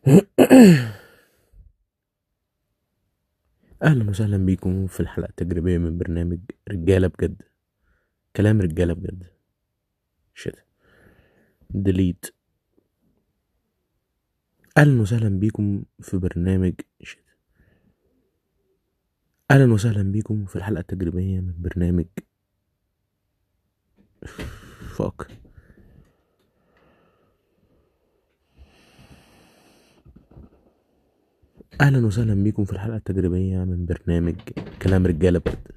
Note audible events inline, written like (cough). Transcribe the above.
(coughs) أهلا وسهلا بيكم في الحلقة التجريبية من برنامج رجالة بجد. كلام رجالة بجد. شت ديليت أهلا وسهلا بيكم في برنامج شت أهلا وسهلا بيكم في الحلقة التجريبية من برنامج فاك أهلا وسهلا بيكم في الحلقة التجريبية من برنامج كلام رجالة بجد